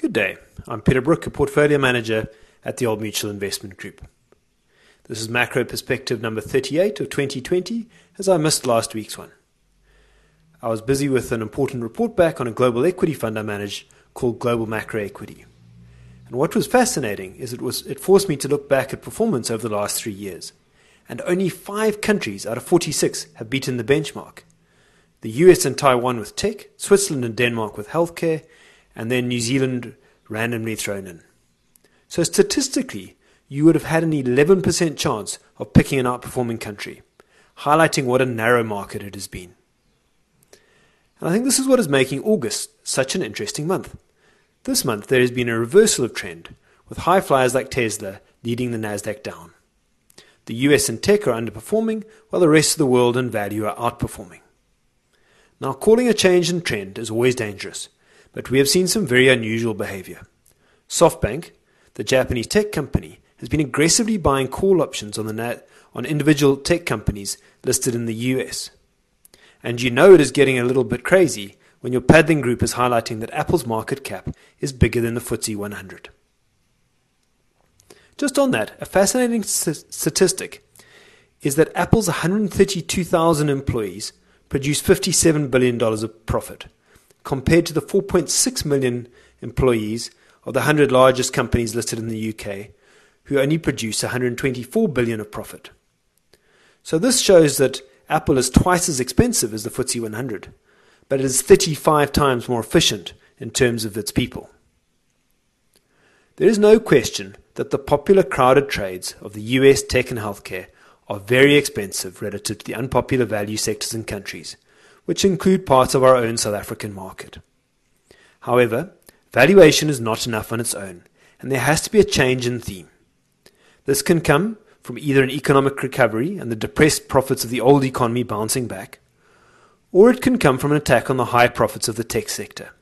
Good day. I'm Peter Brooke, a portfolio manager at the Old Mutual Investment Group. This is macro perspective number 38 of 2020, as I missed last week's one. I was busy with an important report back on a global equity fund I manage called Global Macro Equity. And what was fascinating is it was it forced me to look back at performance over the last 3 years. And only 5 countries out of 46 have beaten the benchmark. The US and Taiwan with tech, Switzerland and Denmark with healthcare, and then New Zealand randomly thrown in. So statistically, you would have had an 11% chance of picking an outperforming country, highlighting what a narrow market it has been. And I think this is what is making August such an interesting month. This month there has been a reversal of trend, with high flyers like Tesla leading the Nasdaq down. The US and tech are underperforming, while the rest of the world and value are outperforming. Now, calling a change in trend is always dangerous, but we have seen some very unusual behavior. SoftBank, the Japanese tech company, has been aggressively buying call options on the net on individual tech companies listed in the US. And you know it is getting a little bit crazy when your paddling group is highlighting that Apple's market cap is bigger than the FTSE 100. Just on that, a fascinating statistic is that Apple's 132,000 employees produce $57 billion of profit compared to the 4.6 million employees of the 100 largest companies listed in the UK, who only produce 124 billion of profit. So this shows that Apple is twice as expensive as the FTSE 100, but it is 35 times more efficient in terms of its people. There is no question that the popular crowded trades of the US tech and healthcare are very expensive relative to the unpopular value sectors and countries, which include parts of our own South African market. However, valuation is not enough on its own, and there has to be a change in theme. This can come from either an economic recovery and the depressed profits of the old economy bouncing back, or it can come from an attack on the high profits of the tech sector.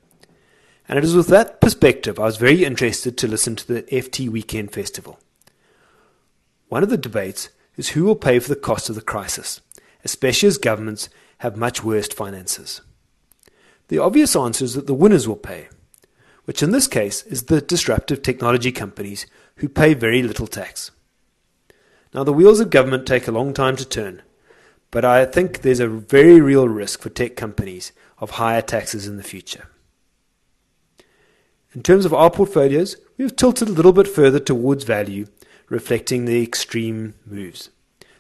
And it is with that perspective I was very interested to listen to the FT Weekend Festival. One of the debates is who will pay for the cost of the crisis, especially as governments have much worse finances? The obvious answer is that the winners will pay, which in this case is the disruptive technology companies who pay very little tax. Now, the wheels of government take a long time to turn, but I think there's a very real risk for tech companies of higher taxes in the future. In terms of our portfolios, we've tilted a little bit further towards value, reflecting the extreme moves.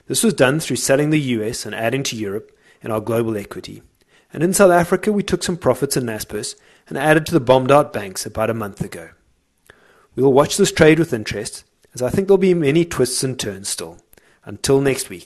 This was done through selling the US and adding to Europe, in our global equity. And in South Africa, we took some profits in Naspers and added to the bombed out banks about a month ago. We will watch this trade with interest, as I think there'll be many twists and turns still. Until next week.